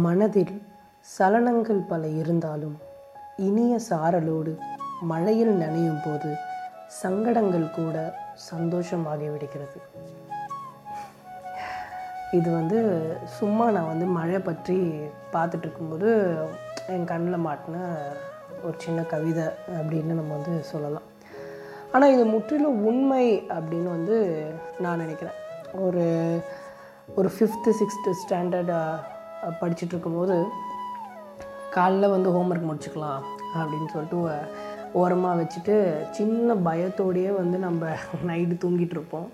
மனதில் சலனங்கள் பல இருந்தாலும் இனிய சாரலோடு மழையில் நனையும் போது சங்கடங்கள் கூட சந்தோஷமாகி விடுகிறது. இது வந்து சும்மா நான் வந்து மழை பற்றி பார்த்துட்டு இருக்கும்போது என் கண்ணில் மாட்டின ஒரு சின்ன கவிதை அப்படின்னு நம்ம வந்து சொல்லலாம். ஆனால் இது முற்றிலும் உண்மை அப்படின்னு வந்து நான் நினைக்கிறேன். ஒரு ஒரு ஃபிஃப்த்து சிக்ஸ்த்து ஸ்டாண்டர்ட் படிச்சுட்டு இருக்கும்போது காலைல வந்து ஹோம்ஒர்க் முடிச்சுக்கலாம் அப்படின்னு சொல்லிட்டு ஓரமாக வச்சுட்டு சின்ன பயத்தோடையே வந்து நம்ம நைட்டு தூங்கிட்டு இருப்போம்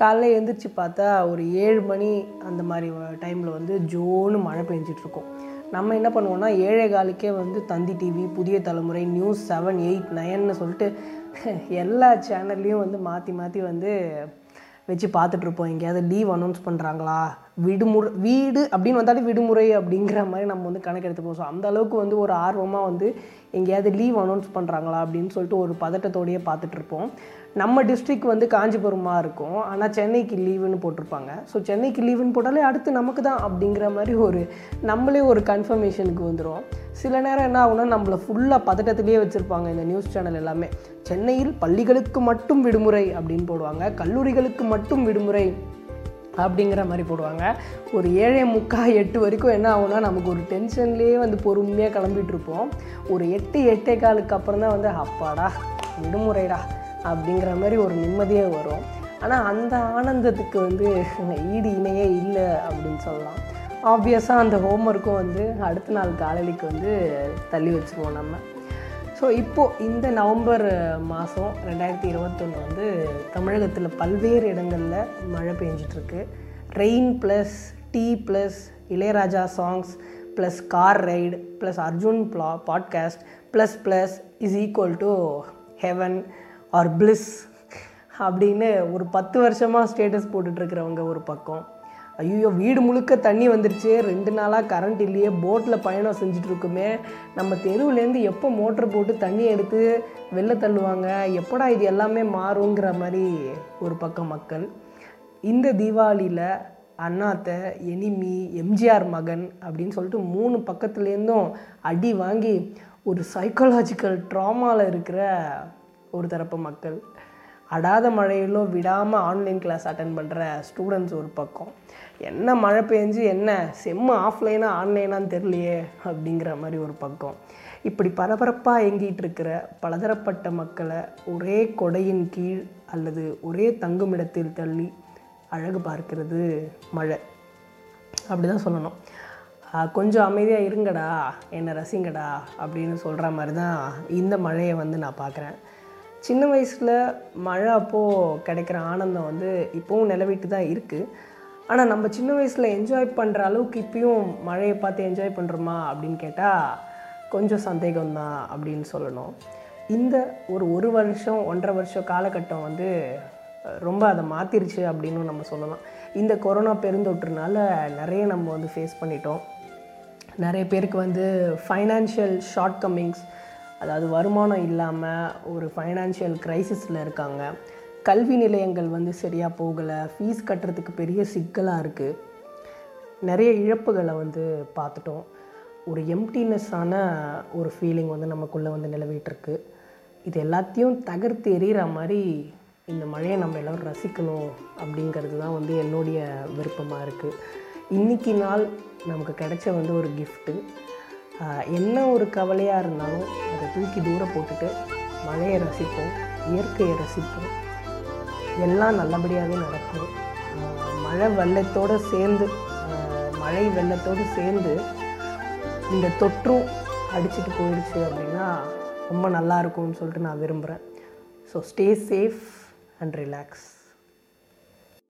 காலைல எழுந்திரிச்சு பார்த்தா ஒரு ஏழு மணி அந்த மாதிரி டைமில் வந்து ஜோனு மழை பெஞ்சிட்ருக்கோம். நம்ம என்ன பண்ணுவோம்னா ஏழை காலுக்கே வந்து தந்தி டிவி புதிய தலைமுறை நியூஸ் செவன் எயிட் நைன்னு சொல்லிட்டு எல்லா சேனல்லையும் வந்து மாற்றி மாற்றி வந்து வச்சு பார்த்துட்ருப்போம். எங்கேயாவது லீவ் அனௌன்ஸ் பண்ணுறாங்களா விடுமுறை வீடு அப்படின்னு வந்தாலே விடுமுறை அப்படிங்கிற மாதிரி நம்ம வந்து கணக்கு எடுத்துப்போம் ஸோ அந்த அளவுக்கு வந்து ஒரு ஆர்வமாக வந்து எங்கேயாவது லீவ் அனௌன்ஸ் பண்ணுறாங்களா அப்படின்னு சொல்லிட்டு ஒரு பதட்டத்தோடையே பார்த்துட்ருப்போம் நம்ம டிஸ்ட்ரிக்ட் வந்து காஞ்சிபுரமாக இருக்கும். ஆனால் சென்னைக்கு லீவுன்னு போட்டிருப்பாங்க. ஸோ சென்னைக்கு லீவுன்னு போட்டாலே அடுத்து நமக்கு தான் அப்படிங்கிற மாதிரி ஒரு நம்மளே ஒரு கன்ஃபர்மேஷனுக்கு வந்துடும் சில நேரம் என்ன ஆகுனா நம்மளை ஃபுல்லாக பதட்டத்திலேயே வச்சுருப்பாங்க இந்த நியூஸ் சேனல் எல்லாமே. சென்னையில் பள்ளிகளுக்கு மட்டும் விடுமுறை அப்படின்னு போடுவாங்க. கல்லூரிகளுக்கு மட்டும் விடுமுறை அப்படிங்கிற மாதிரி போடுவாங்க. ஒரு ஏழே முக்கால் எட்டு வரைக்கும் என்ன ஆகும்னா நமக்கு ஒரு டென்ஷன்லேயே வந்து பொறுமையாக கிளம்பிட்டுருப்போம் ஒரு எட்டு எட்டே காலுக்கு அப்புறம் தான் வந்து அப்பாடா விடுமுறைடா அப்படிங்கிற மாதிரி ஒரு நிம்மதியே வரும். ஆனால் அந்த ஆனந்தத்துக்கு வந்து ஈடு இணையே இல்லை அப்படின்னு சொல்லலாம். ஆப்வியஸாக அந்த ஹோம்ஒர்க்கும் வந்து அடுத்த நாள் காலையிலைக்கு வந்து தள்ளி வச்சுருவோம் நம்ம. ஸோ இப்போது இந்த நவம்பர் மாதம் ரெண்டாயிரத்தி இருபத்தொன்று வந்து தமிழகத்தில் பல்வேறு இடங்களில் மழை பெஞ்சிட்ருக்கு. Rain plus tea plus Ilaiyaraaja songs plus car ride plus Arjun blah podcast plus plus is equal to heaven or bliss அப்படின்னு ஒரு பத்து வருஷமாக ஸ்டேட்டஸ் போட்டுட்ருக்கிறவங்க ஒரு பக்கம். ஐயோ வீடு முழுக்க தண்ணி வந்துருச்சு. ரெண்டு நாளாக கரண்ட் இல்லையே. போட்டில் பயணம் செஞ்சிட்ருக்குமே நம்ம தெருவுலேருந்து எப்போ மோட்ரு போட்டு தண்ணி எடுத்து வெளில தள்ளுவாங்க? எப்படா இது எல்லாமே மாறுங்கிற மாதிரி ஒரு பக்கம் மக்கள். இந்த தீபாவளியில் அண்ணாத்த எனிமி எம்ஜிஆர் மகன் அப்படின்னு சொல்லிட்டு மூணு பக்கத்துலேருந்தும் அடி வாங்கி ஒரு சைக்கலாஜிக்கல் ட்ராமாவில் இருக்கிற ஒரு தரப்பு மக்கள். அடாத மழையிலும் விடாமல் ஆன்லைன் கிளாஸ் அட்டன் பண்ணுற ஸ்டூடெண்ட்ஸ் ஒரு பக்கம். என்ன மழை பெஞ்சு என்ன? செம்மு ஆஃப்லைனா ஆன்லைனான்னு தெரியலையே அப்படிங்கிற மாதிரி ஒரு பக்கம். இப்படி பரபரப்பாக இயங்கிட்டு இருக்கிற பலதரப்பட்ட மக்களை ஒரே கொடையின் கீழ் அல்லது ஒரே தங்குமிடத்தில் தள்ளி அழகு பார்க்கிறது மழை. அப்படி தான் சொல்லணும் கொஞ்சம் அமைதியாக இருங்கடா என்னை ரசிங்கடா அப்படின்னு சொல்கிற மாதிரி தான் இந்த மழையை வந்து நான் பார்க்குறேன். சின்ன வயசில் மழை அப்போது கிடைக்கிற ஆனந்தம் வந்து இப்போவும் நிலவிட்டு தான் இருக்குது ஆனால் நம்ம சின்ன வயசில் என்ஜாய் பண்ணுற அளவுக்கு இப்பயும் மழையை பார்த்து என்ஜாய் பண்ணுறோமா அப்படின்னு கேட்டால் கொஞ்சம் சந்தேகம்தான் அப்படின்னு சொல்லணும். இந்த ஒரு ஒரு வருஷம் ஒன்றரை வருஷம் காலகட்டம் வந்து ரொம்ப அதை மாற்றிருச்சு அப்படின்னு நம்ம சொல்லலாம். இந்த கொரோனா பெருந்தொற்றுனால நிறைய நம்ம வந்து ஃபேஸ் பண்ணிட்டோம். நிறைய பேருக்கு வந்து ஃபைனான்ஷியல் ஷார்ட் கம்மிங்ஸ் அதாவது வருமானம் இல்லாமல் ஒரு ஃபைனான்ஷியல் க்ரைசிஸில் இருக்காங்க. கல்வி நிலையங்கள் வந்து சரியாக போகலை. ஃபீஸ் கட்டுறதுக்கு பெரிய சிக்கலாக இருக்குது நிறைய இழப்புகளை வந்து பார்த்துட்டோம். ஒரு எம்டினஸ்ஸான ஒரு ஃபீலிங் வந்து நமக்குள்ளே வந்து நிலவிட்டுருக்கு. இது எல்லாத்தையும் தகர்த்து எறிகிற மாதிரி இந்த மழையை நம்ம எல்லோரும் ரசிக்கணும் அப்படிங்கிறது தான் வந்து என்னுடைய விருப்பமாக இருக்குது இன்றைக்கி நாள் நமக்கு கிடைச்ச வந்து ஒரு கிஃப்ட்டு என்ன ஒரு கவலையாக இருந்தாலும் அதை தூக்கி தூரம் போட்டுட்டு மழையை ரசிப்போம் இயற்கையை ரசிப்போம். எல்லாம் நல்லபடியாகவே நடக்கும். மழை வெள்ளத்தோடு சேர்ந்து மழை வெள்ளத்தோடு சேர்ந்து இந்த தொற்றும் அடிச்சிட்டு போயிடுச்சு அப்படின்னா ரொம்ப நல்லா இருக்கும்னு சொல்லிட்டு நான் விரும்புகிறேன் so stay safe and relax